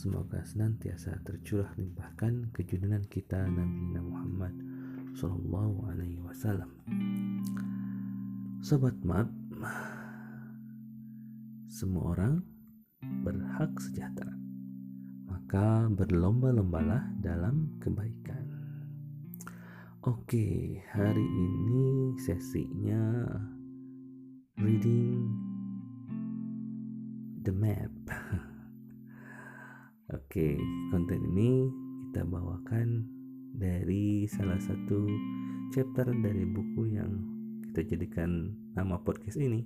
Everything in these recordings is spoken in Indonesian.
semoga senantiasa tercurah limpahkan kejudanan kita Nabi Muhammad Sallallahu Alaihi Wasallam. Sobat Mat, semua orang berhak sejahtera. Maka berlomba-lombalah dalam kebaikan. Oke, hari ini sesinya reading the map. Oke, konten ini kita bawakan dari salah satu chapter dari buku yang kita jadikan nama podcast ini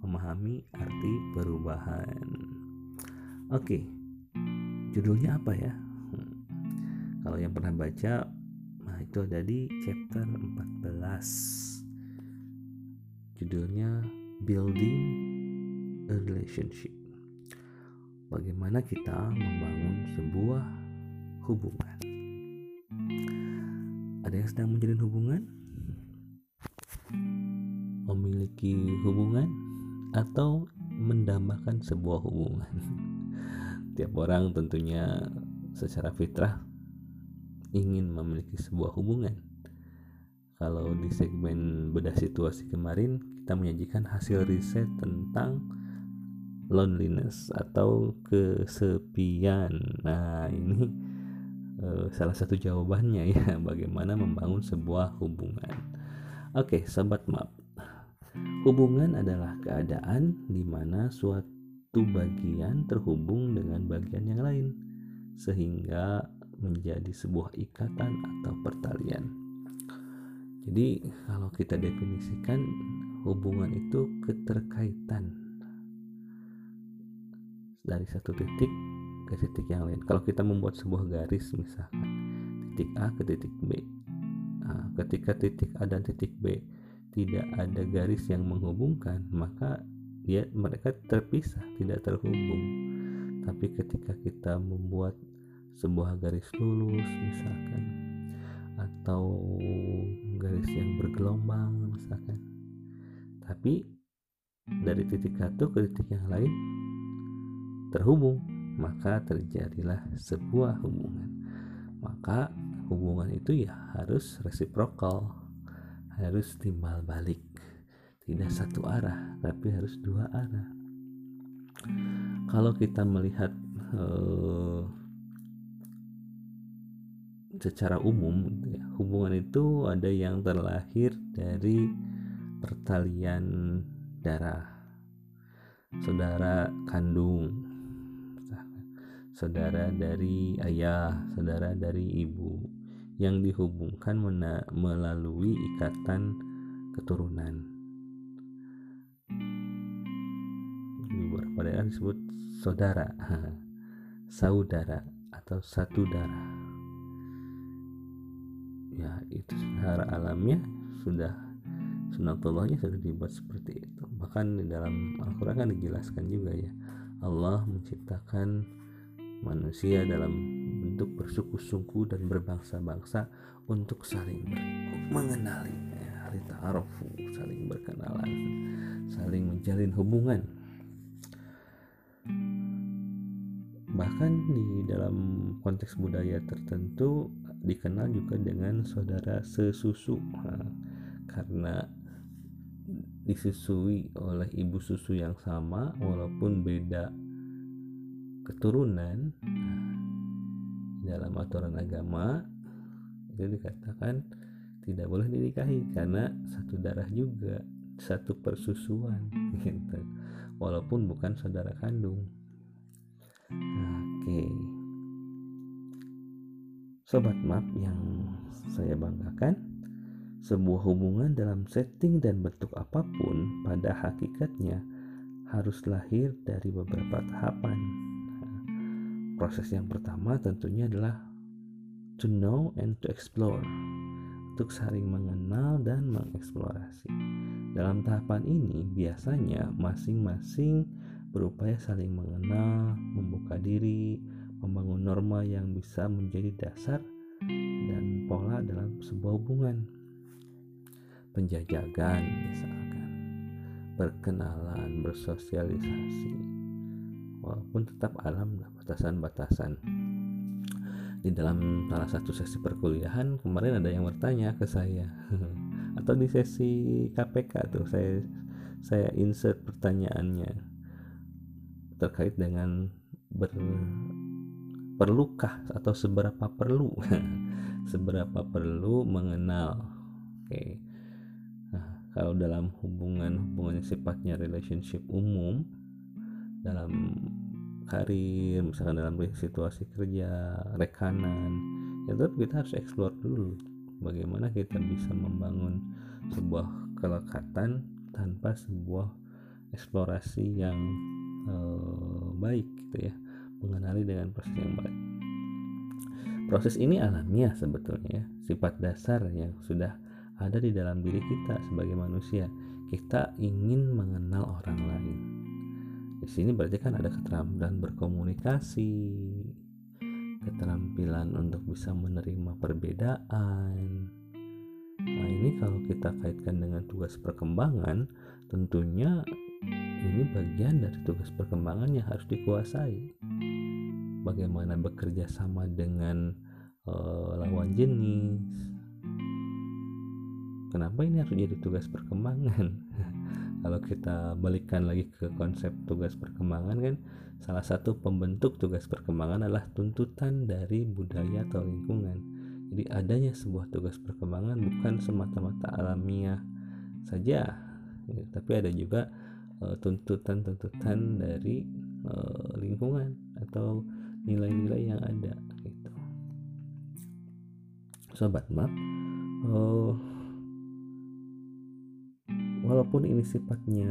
memahami arti perubahan. Oke, judulnya apa ya? Hmm, kalau yang pernah baca, nah itu ada di chapter 14. Judulnya Building a Relationship. Bagaimana kita membangun sebuah hubungan. Ada yang sedang menjalin hubungan? memiliki hubungan atau mendambakan sebuah hubungan. Tiap orang tentunya secara fitrah ingin memiliki sebuah hubungan. Kalau di segmen bedah situasi kemarin kita menyajikan hasil riset tentang loneliness atau kesepian. Nah, ini uh, salah satu jawabannya ya bagaimana membangun sebuah hubungan. Oke, sahabat map Hubungan adalah keadaan di mana suatu bagian terhubung dengan bagian yang lain, sehingga menjadi sebuah ikatan atau pertalian. Jadi, kalau kita definisikan, hubungan itu keterkaitan dari satu titik ke titik yang lain. Kalau kita membuat sebuah garis, misalkan titik A ke titik B, nah, ketika titik A dan titik B tidak ada garis yang menghubungkan maka dia mereka terpisah tidak terhubung tapi ketika kita membuat sebuah garis lurus misalkan atau garis yang bergelombang misalkan tapi dari titik satu ke titik yang lain terhubung maka terjadilah sebuah hubungan. Maka hubungan itu ya harus resiprokal harus timbal balik. Tidak satu arah tapi harus dua arah. Kalau kita melihat uh, secara umum ya, hubungan itu ada yang terlahir dari pertalian darah. Saudara kandung saudara dari ayah saudara dari ibu yang dihubungkan melalui ikatan keturunan. Di beberapa daerah disebut saudara, saudara atau satu darah. Ya, itu secara alamnya sudah sunatullahnya sudah dibuat seperti itu. Bahkan di dalam Al-Quran kan dijelaskan juga ya, Allah menciptakan manusia dalam bentuk bersuku-suku dan berbangsa-bangsa untuk saling mengenali. Ya, ta'arufu saling berkenalan saling menjalin hubungan. Bahkan di dalam konteks budaya tertentu dikenal juga dengan saudara sesusu. Karena disusui oleh ibu susu yang sama walaupun beda keturunan dalam aturan agama itu dikatakan tidak boleh dinikahi karena satu darah juga satu persusuan gitu. Walaupun bukan saudara kandung. Oke. Sobat map yang saya banggakan sebuah hubungan dalam setting dan bentuk apa pun pada hakikatnya harus lahir dari beberapa tahapan. Proses yang pertama tentunya adalah to know and to explore untuk saling mengenal dan mengeksplorasi. Dalam tahapan ini biasanya masing-masing berupaya saling mengenal, membuka diri, membangun norma yang bisa menjadi dasar dan pola dalam sebuah hubungan. Penjajakan misalkan. Berkenalan bersosialisasi. Walaupun tetap alam batasan-batasan. Di dalam salah satu sesi perkuliahan kemarin ada yang bertanya ke saya. Atau di sesi KPK tuh saya saya insert pertanyaannya. Terkait dengan ber perlukah atau seberapa perlu? Seberapa perlu mengenal? Oke. Okay kalau dalam hubungan hubungan yang sifatnya relationship umum dalam karir misalkan dalam situasi kerja rekanan ya tetap kita harus explore dulu bagaimana kita bisa membangun sebuah kelekatan tanpa sebuah eksplorasi yang eh, baik gitu ya mengenali dengan proses yang baik proses ini alamiah sebetulnya sifat dasar yang sudah ada di dalam diri kita sebagai manusia. Kita ingin mengenal orang lain. Di sini berarti kan ada keterampilan berkomunikasi, keterampilan untuk bisa menerima perbedaan. Nah, ini kalau kita kaitkan dengan tugas perkembangan, tentunya ini bagian dari tugas perkembangan yang harus dikuasai. Bagaimana bekerja sama dengan uh, lawan jenis, kenapa ini harus jadi tugas perkembangan kalau kita balikkan lagi ke konsep tugas perkembangan kan salah satu pembentuk tugas perkembangan adalah tuntutan dari budaya atau lingkungan. Jadi adanya sebuah tugas perkembangan bukan semata-mata alamiah saja ya, tapi ada juga uh, tuntutan-tuntutan dari uh, lingkungan atau nilai-nilai yang ada gitu. Sobat map uh, Walaupun ini sifatnya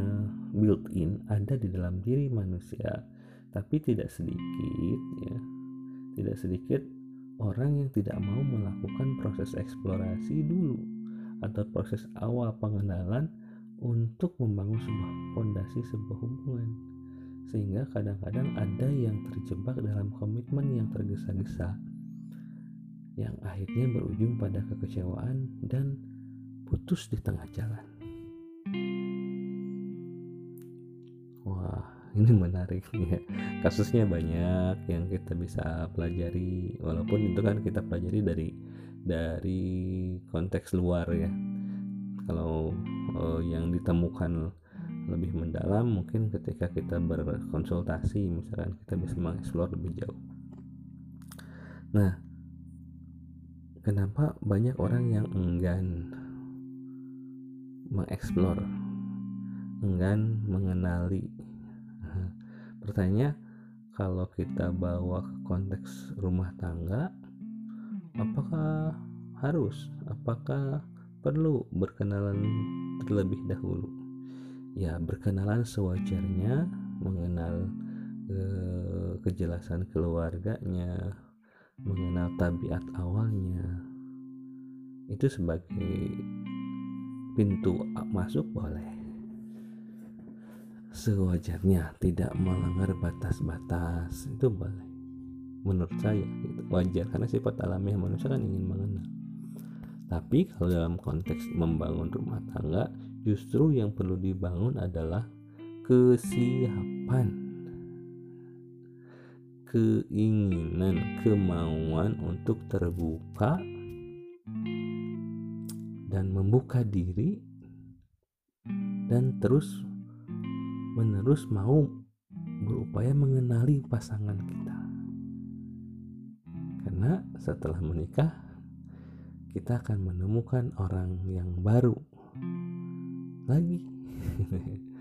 built-in ada di dalam diri manusia, tapi tidak sedikit ya, tidak sedikit orang yang tidak mau melakukan proses eksplorasi dulu atau proses awal pengenalan untuk membangun sebuah fondasi sebuah hubungan. Sehingga kadang-kadang ada yang terjebak dalam komitmen yang tergesa-gesa yang akhirnya berujung pada kekecewaan dan putus di tengah jalan. ini menarik ya. Kasusnya banyak yang kita bisa pelajari walaupun itu kan kita pelajari dari dari konteks luar ya. Kalau uh, yang ditemukan lebih mendalam mungkin ketika kita berkonsultasi misalkan kita bisa mengeksplor lebih jauh. Nah kenapa banyak orang yang enggan mengeksplor enggan mengenali Pertanyaan, kalau kita bawa ke konteks rumah tangga, apakah harus, apakah perlu berkenalan terlebih dahulu? Ya, berkenalan sewajarnya, mengenal eh, kejelasan keluarganya, mengenal tabiat awalnya. Itu sebagai pintu masuk boleh sewajarnya tidak melanggar batas-batas. Itu boleh. Menurut saya itu wajar karena sifat alamiah manusia kan ingin mengenal. Tapi kalau dalam konteks membangun rumah tangga justru yang perlu dibangun adalah kesiapan. Keinginan kemauan untuk terbuka dan membuka diri dan terus menerus mau berupaya mengenali pasangan kita. Karena setelah menikah, kita akan menemukan orang yang baru lagi.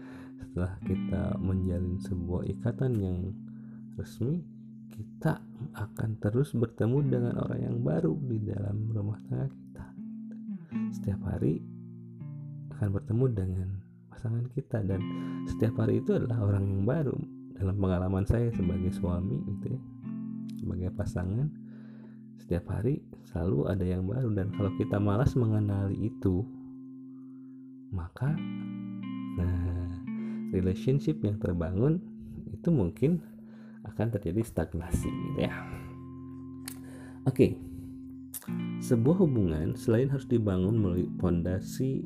setelah kita menjalin sebuah ikatan yang resmi kita akan terus bertemu dengan orang yang baru di dalam rumah tangga kita setiap hari akan bertemu dengan pasangan kita. Dan setiap hari itu adalah orang yang baru. Dalam pengalaman saya sebagai suami gitu ya sebagai pasangan setiap hari selalu ada yang baru. Dan kalau kita malas mengenali itu maka nah relationship yang terbangun itu mungkin akan terjadi stagnasi gitu ya. Oke sebuah hubungan selain harus dibangun melalui fondasi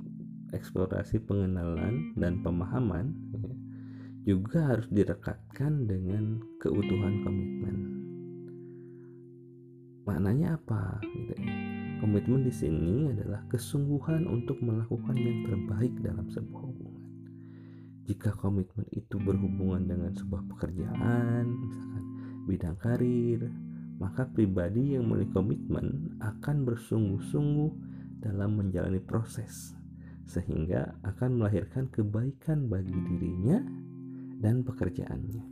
eksplorasi pengenalan dan pemahaman ya, juga harus direkatkan dengan keutuhan komitmen Maknanya apa? Gitu ya. Komitmen di sini adalah kesungguhan untuk melakukan yang terbaik dalam sebuah hubungan. Jika komitmen itu berhubungan dengan sebuah pekerjaan, misalkan bidang karir, maka pribadi yang memiliki komitmen akan bersungguh-sungguh dalam menjalani proses sehingga akan melahirkan kebaikan bagi dirinya dan pekerjaannya.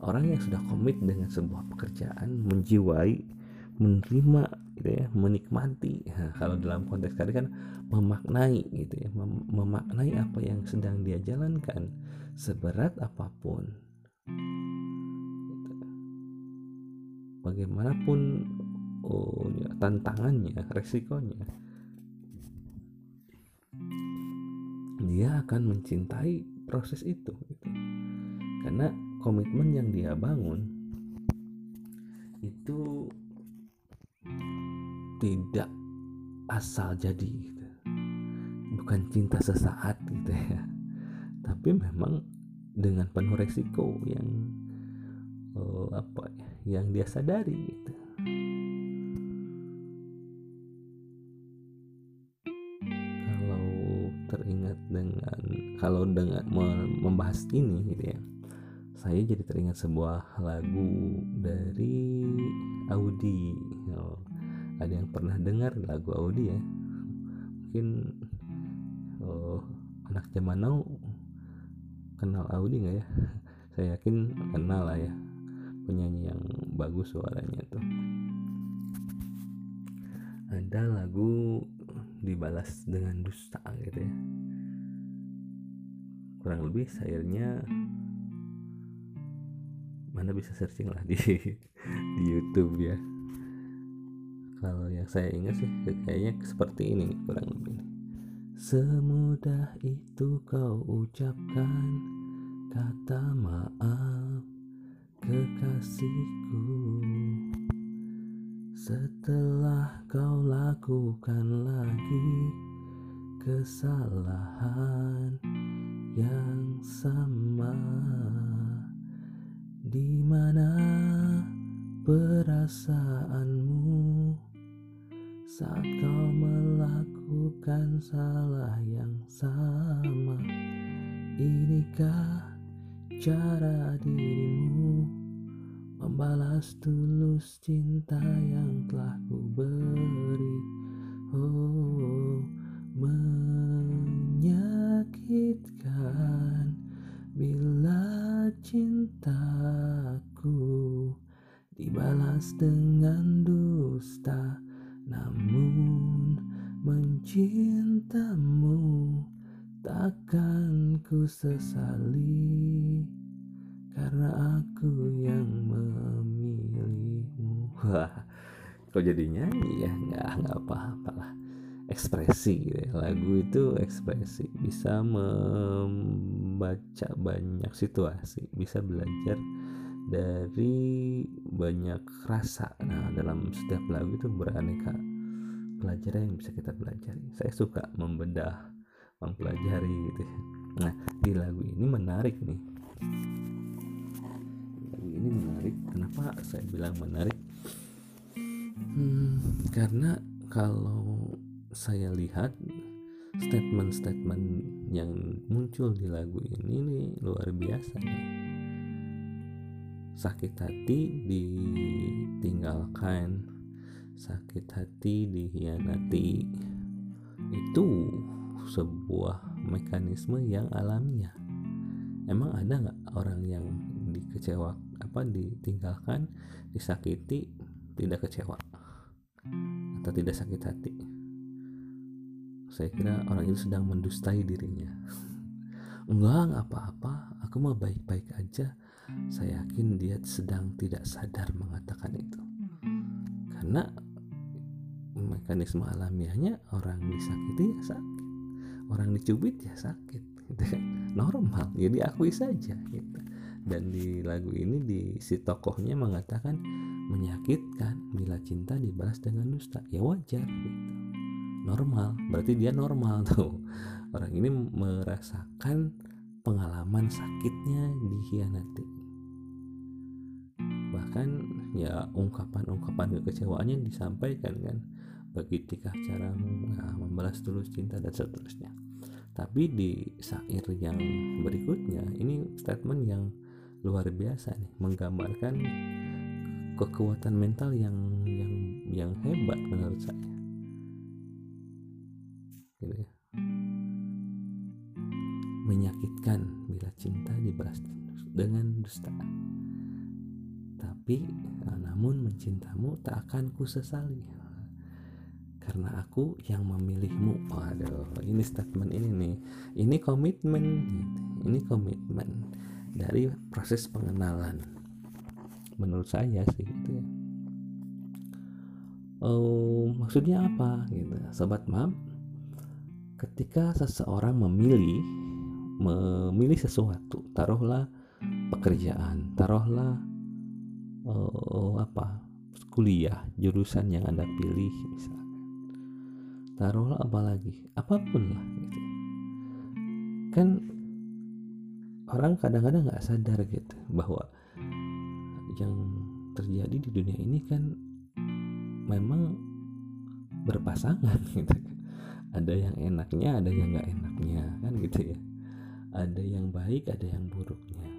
Orang yang sudah komit dengan sebuah pekerjaan menjiwai menerima gitu ya menikmati nah, kalau dalam konteks tadi kan memaknai gitu ya mem memaknai apa yang sedang dia jalankan seberat apa pun bagaimanapun oh ya, tantangannya resikonya dia akan mencintai proses itu gitu. karena komitmen yang dia bangun itu tidak asal jadi gitu. bukan cinta sesaat gitu ya tapi memang dengan penuh resiko yang oh, apa ya, yang dia sadari gitu kalau dengan membahas ini gitu ya saya jadi teringat sebuah lagu dari Audi. Oh, ada yang pernah dengar lagu Audi ya? Mungkin oh, anak zaman now kenal Audi nggak ya? Saya yakin kenal lah ya penyanyi yang bagus suaranya tuh. Ada lagu dibalas dengan dusta gitu ya kurang lebih sayurnya mana bisa searching lah di di YouTube ya. Kalau yang saya ingat sih kayaknya seperti ini kurang lebih. Semudah itu kau ucapkan kata maaf kekasihku. Setelah kau lakukan lagi kesalahan yang sama. Di mana perasaanmu? Saat kau melakukan salah yang sama Inikah cara dirimu Membalas tulus cinta yang telah ku beri? Oh menyakitkan Dibalas dengan dusta namun mencintamu takkan ku sesali karena aku yang memilihmu. Wah, kok jadi nyanyi ya? Nggak, nggak apa-apa lah. Ekspresi gitu ya. lagu itu ekspresi bisa membaca banyak situasi, bisa belajar dari banyak rasa. Nah dalam setiap lagu itu beraneka pelajaran yang bisa kita pelajari. Saya suka membedah mempelajari gitu nah di lagu ini menarik nih. Lagu ini menarik. Kenapa saya bilang menarik? Hmm, karena kalau saya lihat statement-statement yang muncul di lagu ini nih luar biasa nih sakit hati ditinggalkan. Sakit hati dihianati itu sebuah mekanisme yang alamiah. Emang ada nggak orang yang dikecewa apa ditinggalkan disakiti tidak kecewa? Atau tidak sakit hati? Saya kira orang itu sedang mendustai dirinya. Enggak nggak apa-apa. Aku mau baik-baik aja saya yakin dia sedang tidak sadar mengatakan itu. Karena mekanisme alamiahnya orang disakiti ya sakit. Orang dicubit ya sakit gitu kan. Normal ya diakui saja gitu. Dan di lagu ini di si tokohnya mengatakan menyakitkan bila cinta dibalas dengan dusta. Ya wajar gitu. Normal berarti dia normal tuh. Orang ini merasakan pengalaman sakitnya dikhianati bahkan ya ungkapan-ungkapan kekecewaannya disampaikan kan? Begitukah caramu nah, membalas tulus cinta dan seterusnya. Tapi di syair yang berikutnya ini statement yang luar biasa nih menggambarkan kekuatan mental yang yang yang hebat menurut saya. Gitu ya. Menyakitkan bila cinta dibalas dengan dusta tapi eh, namun mencintamu tak akan ku sesali karena aku yang memilihmu. Waduh ini statement ini nih. Ini komitmen. Ini komitmen dari proses pengenalan. Menurut saya sih gitu ya. Oh maksudnya apa? Gitu. Sobat mam ketika seseorang memilih memilih sesuatu taruhlah pekerjaan taruhlah uh, apa? Kuliah jurusan yang anda pilih misalnya taruhlah apa lagi? Apa pun lah gitu. Kan orang kadang-kadang nggak sadar gitu bahwa yang terjadi di dunia ini kan memang berpasangan gitu. Ada yang enaknya ada yang nggak enaknya kan gitu ya. Ada yang baik ada yang buruknya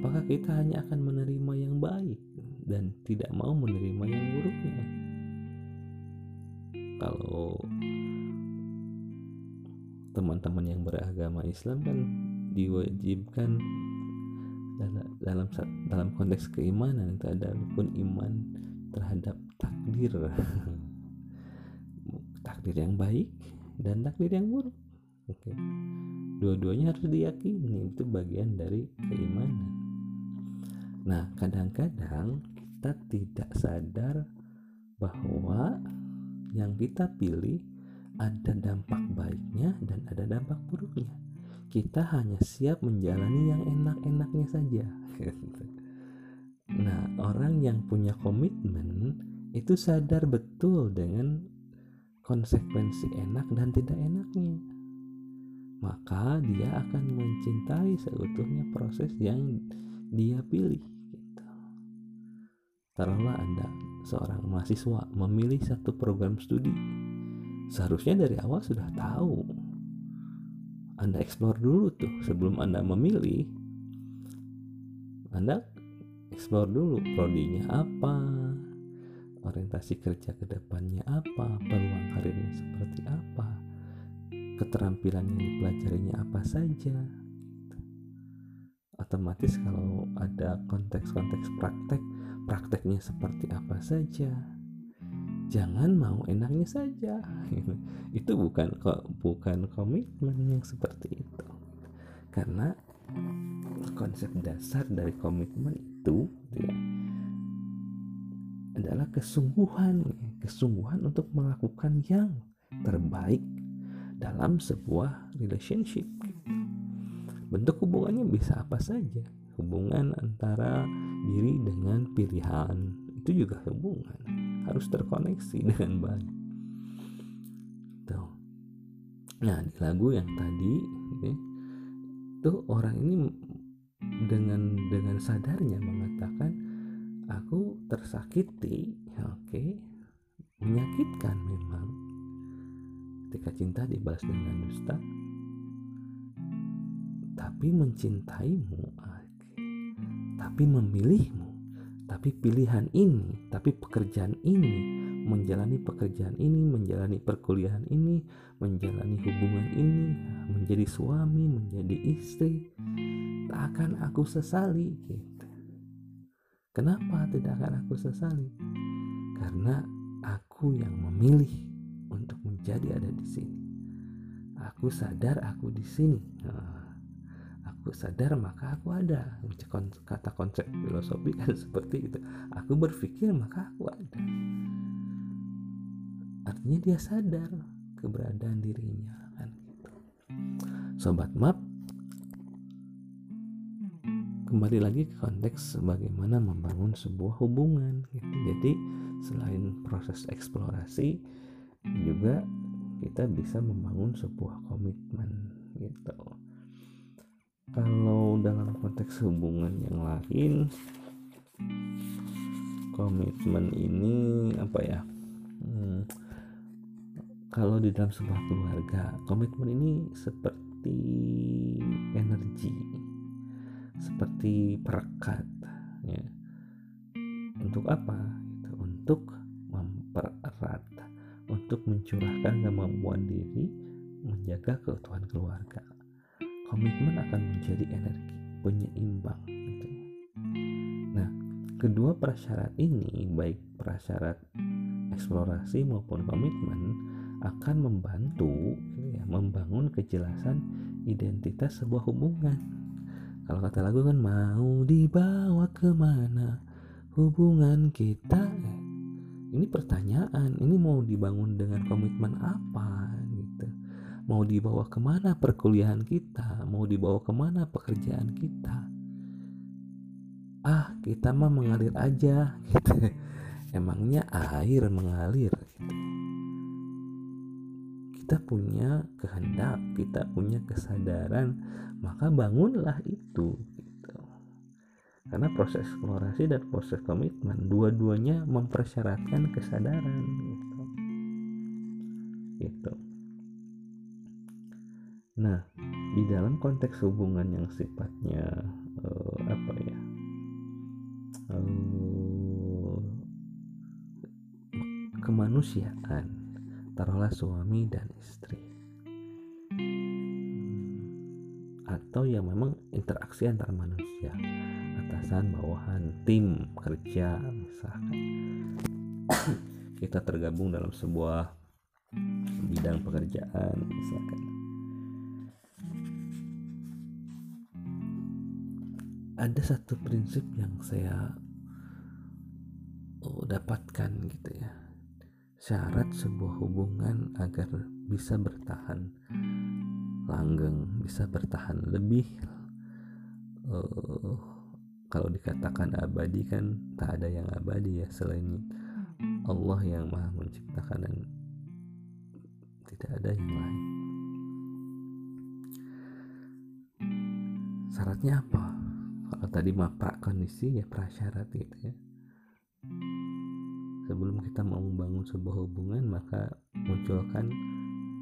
apakah kita hanya akan menerima yang baik dan tidak mau menerima yang buruknya? Kalau teman-teman yang beragama Islam kan diwajibkan dalam dalam konteks keimanan itu ada rukun iman terhadap takdir. Takdir yang baik dan takdir yang buruk. Oke. Dua-duanya harus diyakini itu bagian dari keimanan Nah, kadang-kadang kita tidak sadar bahwa yang kita pilih ada dampak baiknya dan ada dampak buruknya. Kita hanya siap menjalani yang enak-enaknya saja. Nah, orang yang punya komitmen itu sadar betul dengan konsekuensi enak dan tidak enaknya. Maka dia akan mencintai seutuhnya proses yang dia pilih gitu. taruhlah anda seorang mahasiswa memilih satu program studi. Seharusnya dari awal sudah tahu. Anda explore dulu tuh sebelum anda memilih. Anda explore dulu prodinya apa orientasi kerja ke depannya apa peluang karirnya seperti apa keterampilan yang dipelajarinya apa saja otomatis kalau ada konteks-konteks praktek prakteknya seperti apa saja. Jangan mau enaknya saja. Itu bukan bukan komitmen yang seperti itu. Karena konsep dasar dari komitmen itu ya, adalah kesungguhan kesungguhan untuk melakukan yang terbaik dalam sebuah relationship Bentuk hubungannya bisa apa saja. Hubungan antara diri dengan pilihan itu juga hubungan. Harus terkoneksi dengan baik. Tuh. Nah, di lagu yang tadi okay, tuh orang ini dengan dengan sadarnya mengatakan aku tersakiti, oke, okay, menyakitkan memang. Ketika cinta dibalas dengan dusta, tapi mencintaimu tapi memilihmu tapi pilihan ini tapi pekerjaan ini menjalani pekerjaan ini, menjalani perkuliahan ini, menjalani hubungan ini, menjadi suami, menjadi istri, tak akan aku sesali gitu. Kenapa tidak akan aku sesali? Karena aku yang memilih untuk menjadi ada di sini. Aku sadar aku di sini. Nah, aku sadar maka aku ada. Kata konsep filosofi kan seperti itu. Aku berpikir maka aku ada. Artinya dia sadar keberadaan dirinya kan gitu. Sobat map kembali lagi ke konteks bagaimana membangun sebuah hubungan gitu. jadi selain proses eksplorasi juga kita bisa membangun sebuah komitmen gitu kalau dalam konteks hubungan yang lain komitmen ini apa ya? Hmm, kalau di dalam sebuah keluarga komitmen ini seperti energi seperti perekat ya. untuk apa? Itu untuk mempererat untuk mencurahkan kemampuan diri menjaga keutuhan keluarga komitmen akan menjadi energi penyeimbang gitu. nah kedua prasyarat ini baik prasyarat eksplorasi maupun komitmen akan membantu ya, membangun kejelasan identitas sebuah hubungan. Kalau kata lagu kan mau dibawa ke mana hubungan kita? Ini pertanyaan ini mau dibangun dengan komitmen apa? gitu mau dibawa ke mana perkuliahan kita? Mau dibawa ke mana pekerjaan kita? Ah kita mah mengalir aja gitu. Emangnya air mengalir? Gitu kita punya kehendak kita punya kesadaran maka bangunlah itu gitu. karena proses eksplorasi dan proses komitmen dua-duanya mempersyaratkan kesadaran gitu. Gitu nah di dalam konteks hubungan yang sifatnya uh, apa ya uh, kemanusiaan taruhlah suami dan istri. Atau yang memang interaksi antar manusia atasan bawahan tim kerja misalkan. Kita tergabung dalam sebuah bidang pekerjaan misalkan ada satu prinsip yang saya oh, dapatkan gitu ya. Syarat sebuah hubungan agar bisa bertahan langgeng bisa bertahan lebih uh, kalau dikatakan abadi kan tak ada yang abadi ya selain Allah yang maha menciptakan dan tidak ada yang lain. Syaratnya apa kalau tadi mah kondisi ya prasyarat gitu ya. Sebelum kita mau membangun sebuah hubungan maka munculkan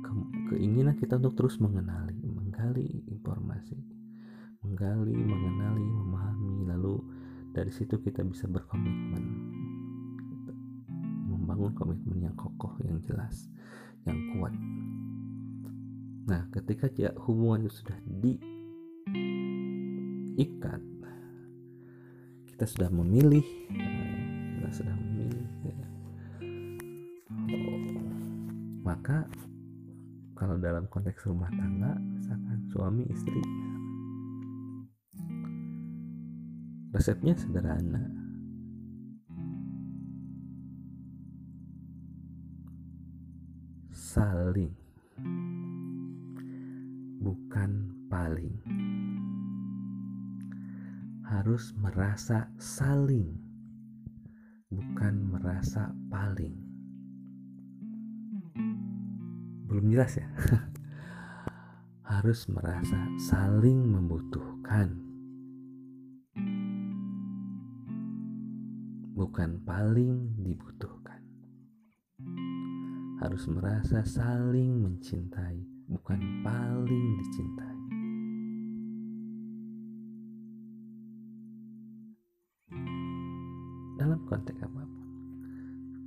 ke keinginan kita untuk terus mengenali, menggali informasi, menggali, mengenali, memahami, lalu dari situ kita bisa berkomitmen, membangun komitmen yang kokoh, yang jelas, yang kuat. Nah, ketika ya, hubungan itu sudah diikat, kita sudah memilih, kita sudah memilih, ya. maka kalau dalam konteks rumah tangga misalkan suami istri resepnya sederhana harus merasa saling bukan merasa paling. Belum jelas ya? Harus merasa saling membutuhkan. Bukan paling dibutuhkan. Harus merasa saling mencintai bukan paling dicintai dalam konteks apa pun.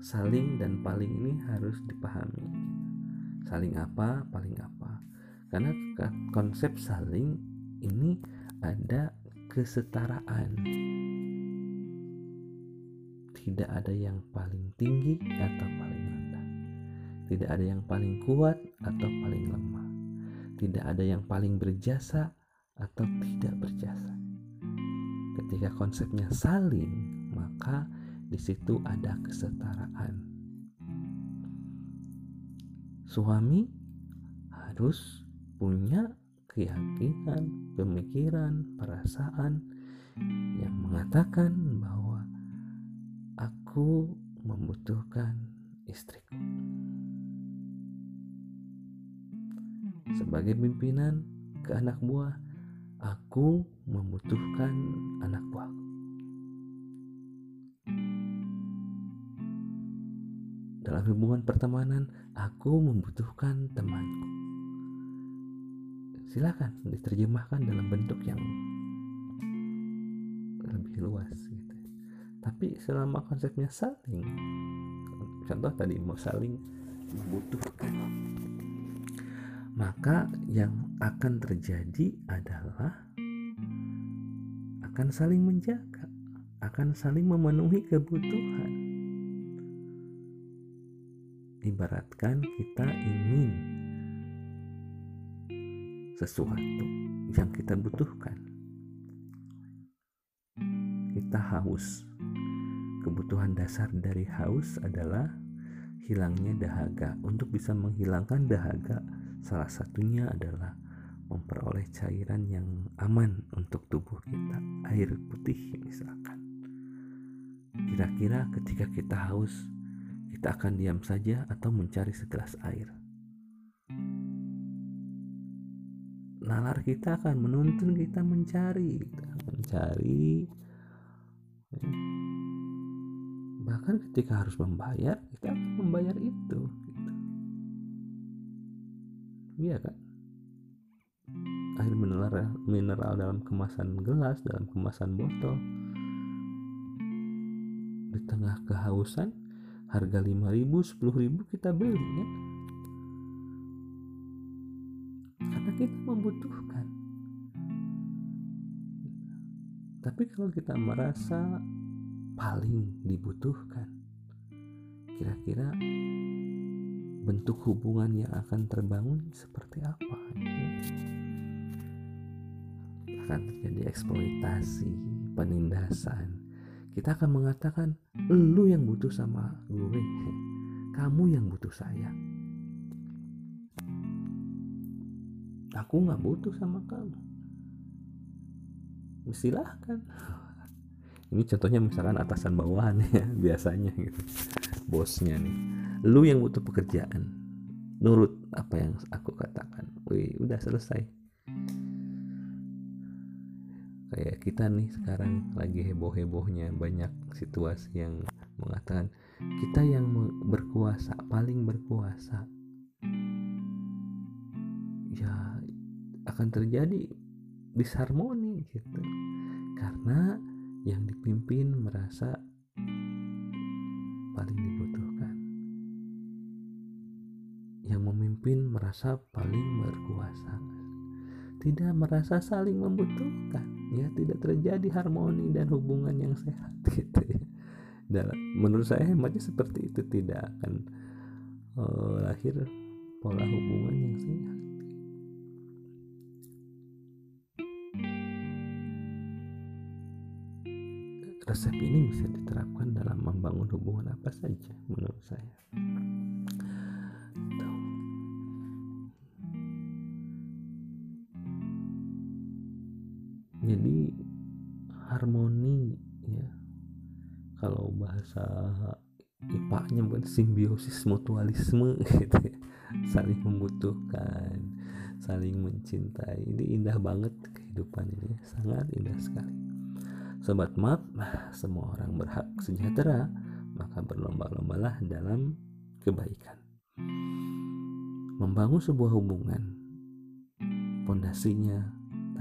Saling dan paling ini harus dipahami. Saling apa paling apa. Karena konsep saling ini ada kesetaraan. Tidak ada yang paling tinggi atau paling rendah. Tidak ada yang paling kuat atau paling lemah. Tidak ada yang paling berjasa atau tidak berjasa. Ketika konsepnya saling maka di situ ada kesetaraan. Suami harus punya keyakinan, pemikiran, perasaan yang mengatakan bahwa aku membutuhkan istriku. Sebagai pimpinan ke anak buah, aku membutuhkan anak buahku. Dalam hubungan pertemanan, aku membutuhkan temanku. Silakan diterjemahkan dalam bentuk yang lebih luas gitu. Tapi selama konsepnya saling, contoh tadi mau saling membutuhkan, maka yang akan terjadi adalah akan saling menjaga, akan saling memenuhi kebutuhan ibaratkan kita ingin sesuatu yang kita butuhkan. Kita haus. Kebutuhan dasar dari haus adalah hilangnya dahaga. Untuk bisa menghilangkan dahaga, salah satunya adalah memperoleh cairan yang aman untuk tubuh kita, air putih misalkan. Kira-kira ketika kita haus, kita akan diam saja atau mencari segelas air. Nalar kita akan menuntun kita mencari, mencari. Bahkan ketika harus membayar, kita akan membayar itu. Gitu. Iya kan? Air mineral, mineral dalam kemasan gelas, dalam kemasan botol. Di tengah kehausan, harga 5000 10000 kita beli kan? Karena kita membutuhkan. Tapi kalau kita merasa paling dibutuhkan kira-kira bentuk hubungan yang akan terbangun seperti apa? Akan terjadi eksploitasi penindasan kita akan mengatakan lu yang butuh sama gue kamu yang butuh saya. Aku nggak butuh sama kamu. Silahkan. Ini contohnya misalkan atasan bawahan ya biasanya gitu. Bosnya nih lu yang butuh pekerjaan. Nurut apa yang aku katakan. Wih udah selesai kayak kita nih sekarang lagi heboh-hebohnya banyak situasi yang mengatakan kita yang berkuasa paling berkuasa. Ya akan terjadi disharmoni gitu. Karena yang dipimpin merasa paling dibutuhkan. Yang memimpin merasa paling berkuasa tidak merasa saling membutuhkan. Ya tidak terjadi harmoni dan hubungan yang sehat gitu ya. Dalam menurut saya hematnya seperti itu tidak akan uh, lahir pola hubungan yang sehat. Resep ini bisa diterapkan dalam membangun hubungan apa saja menurut saya harmoni ya. Kalau bahasa IPA-nya bukan simbiosis mutualisme gitu ya. Saling membutuhkan saling mencintai. Ini indah banget kehidupan ini sangat indah sekali. Sobat map semua orang berhak sejahtera maka berlomba-lombalah dalam kebaikan. Membangun sebuah hubungan. Pondasinya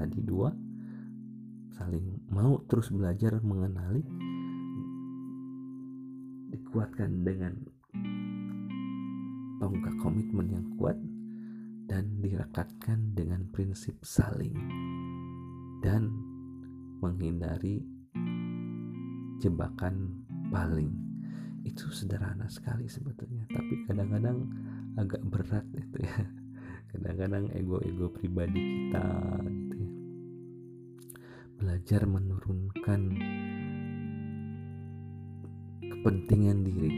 tadi dua saling mau terus belajar mengenali dikuatkan dengan tonggak komitmen yang kuat dan direkatkan dengan prinsip saling dan menghindari jebakan paling. Itu sederhana sekali sebetulnya tapi kadang-kadang agak berat itu ya. Kadang-kadang ego-ego pribadi kita gitu ya belajar menurunkan kepentingan diri.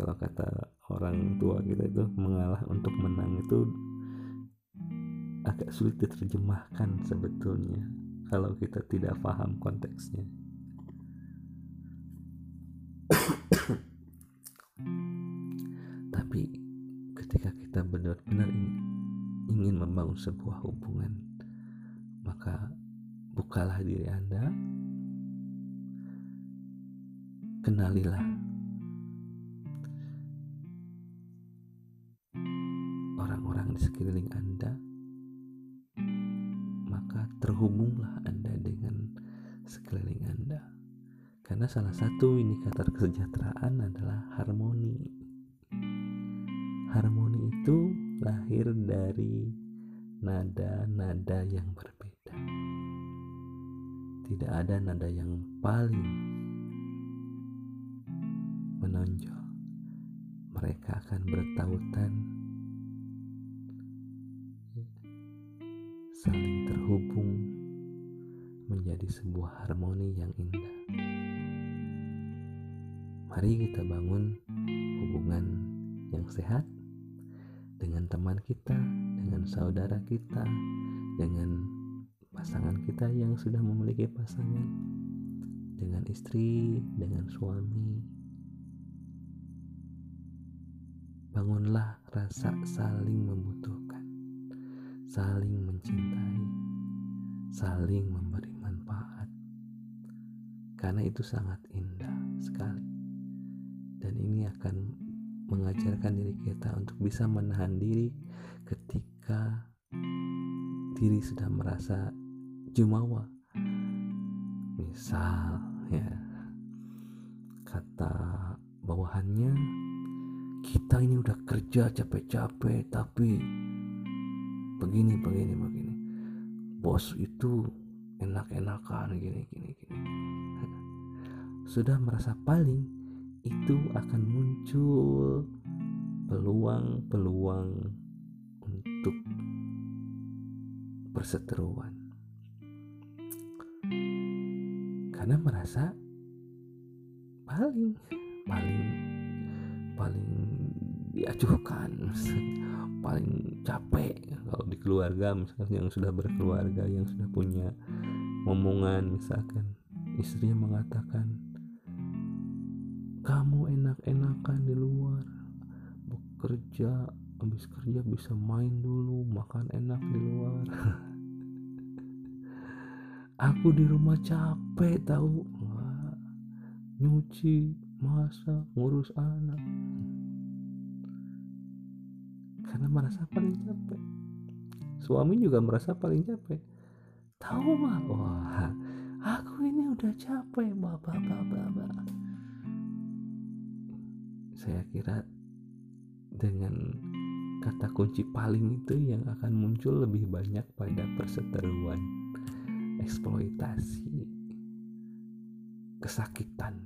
Kalau kata orang tua kita itu mengalah untuk menang itu agak sulit diterjemahkan sebetulnya kalau kita tidak paham konteksnya. Tapi ketika kita benar-benar ingin membangun sebuah hubungan maka bukalah diri anda kenalilah orang-orang di sekeliling anda maka terhubunglah anda dengan sekeliling anda karena salah satu indikator kesejahteraan adalah harmoni. Harmoni itu lahir dari nada-nada yang berbeda. Tidak ada nada yang paling menonjol. Mereka akan bertautan, saling terhubung menjadi sebuah harmoni yang indah. Mari kita bangun hubungan yang sehat dengan teman kita, dengan saudara kita, dengan pasangan kita yang sudah memiliki pasangan, dengan istri, dengan suami. Bangunlah rasa saling membutuhkan, saling mencintai, saling memberi manfaat, karena itu sangat indah sekali dan ini akan mengajarkan diri kita untuk bisa menahan diri ketika diri sudah merasa jumawa. Misal ya. Kata bawahannya kita ini udah kerja capek-capek tapi begini begini begini. Bos itu enak-enakan gini gini gini. Sudah merasa paling itu akan muncul peluang-peluang untuk perseteruan karena merasa paling paling paling diajukan paling capek kalau di keluarga misalnya yang sudah berkeluarga yang sudah punya omongan misalkan istrinya mengatakan kamu enak-enakan di luar bekerja habis kerja bisa main dulu makan enak di luar aku di rumah capek tahu nyuci masak ngurus anak. Karena merasa paling capek. Suami juga merasa paling capek. Tahu mah wah aku ini udah capek bapak bapak bapak saya kira dengan kata kunci paling itu yang akan muncul lebih banyak pada perseteruan eksploitasi kesakitan.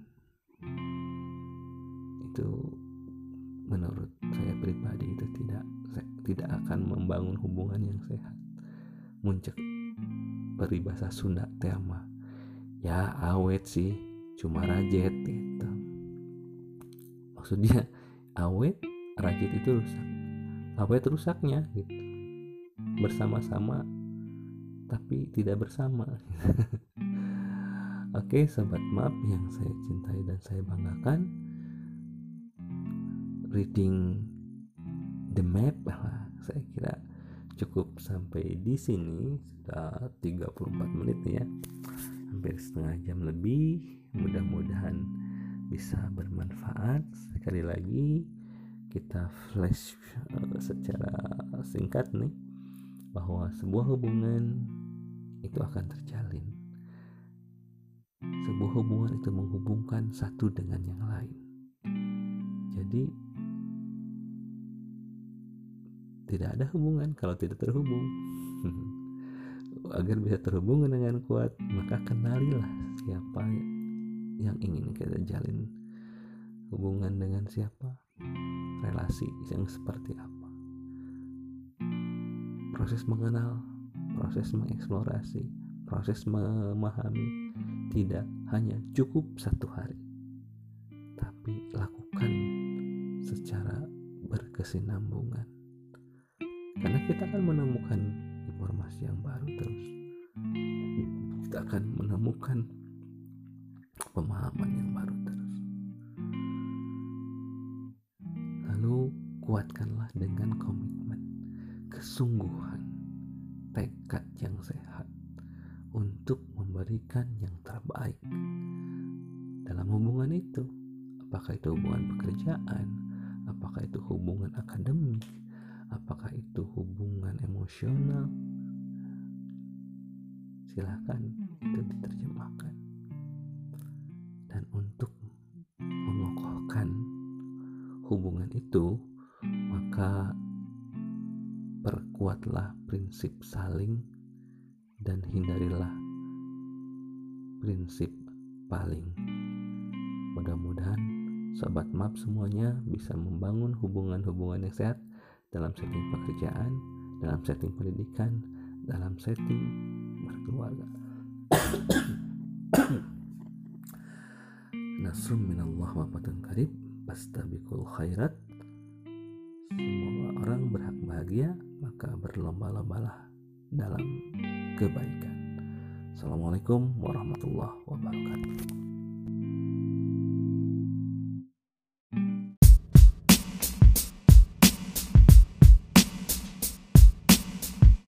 Itu menurut saya pribadi itu tidak tidak akan membangun hubungan yang sehat. Muncul peribahasa Sunda tema ya awet sih cuma rajet gitu. Maksudnya awet rajit itu rusak. Awet rusaknya gitu. Bersama-sama tapi tidak bersama. Oke sobat map yang saya cintai dan saya banggakan. Reading the map saya kira cukup sampai di sini. Sudah 34 menit ya. Hampir setengah jam lebih. Mudah-mudahan bisa bermanfaat. Sekali lagi kita flash uh, secara singkat nih bahwa sebuah hubungan itu akan terjalin. Sebuah hubungan itu menghubungkan satu dengan yang lain. Jadi tidak ada hubungan kalau tidak terhubung. Agar bisa terhubung dengan kuat maka kenalilah siapa yang ingin kita jalin hubungan dengan siapa. Relasi yang seperti apa proses mengenal proses mengeksplorasi proses memahami tidak hanya cukup satu hari tapi lakukan secara berkesinambungan. Karena kita akan menemukan informasi yang baru terus. Kita akan menemukan pemahaman yang baru terus. Lalu kuatkanlah dengan komitmen. Kesungguhan tekad yang sehat untuk memberikan yang terbaik. Dalam hubungan itu apakah itu hubungan pekerjaan apakah itu hubungan akademik apakah itu hubungan emosional silahkan itu diterjemahkan. Dan untuk mengokohkan hubungan itu maka perkuatlah prinsip saling dan hindarilah prinsip paling mudah-mudahan sobat map semuanya bisa membangun hubungan-hubungan yang sehat dalam setting pekerjaan, dalam setting pendidikan, dalam setting berkeluarga. Nasrum minallah wa fatun karib, pastabikul khairat. Semua orang berhak bahagia, maka berlomba-lombalah dalam kebaikan. Assalamualaikum warahmatullahi wabarakatuh.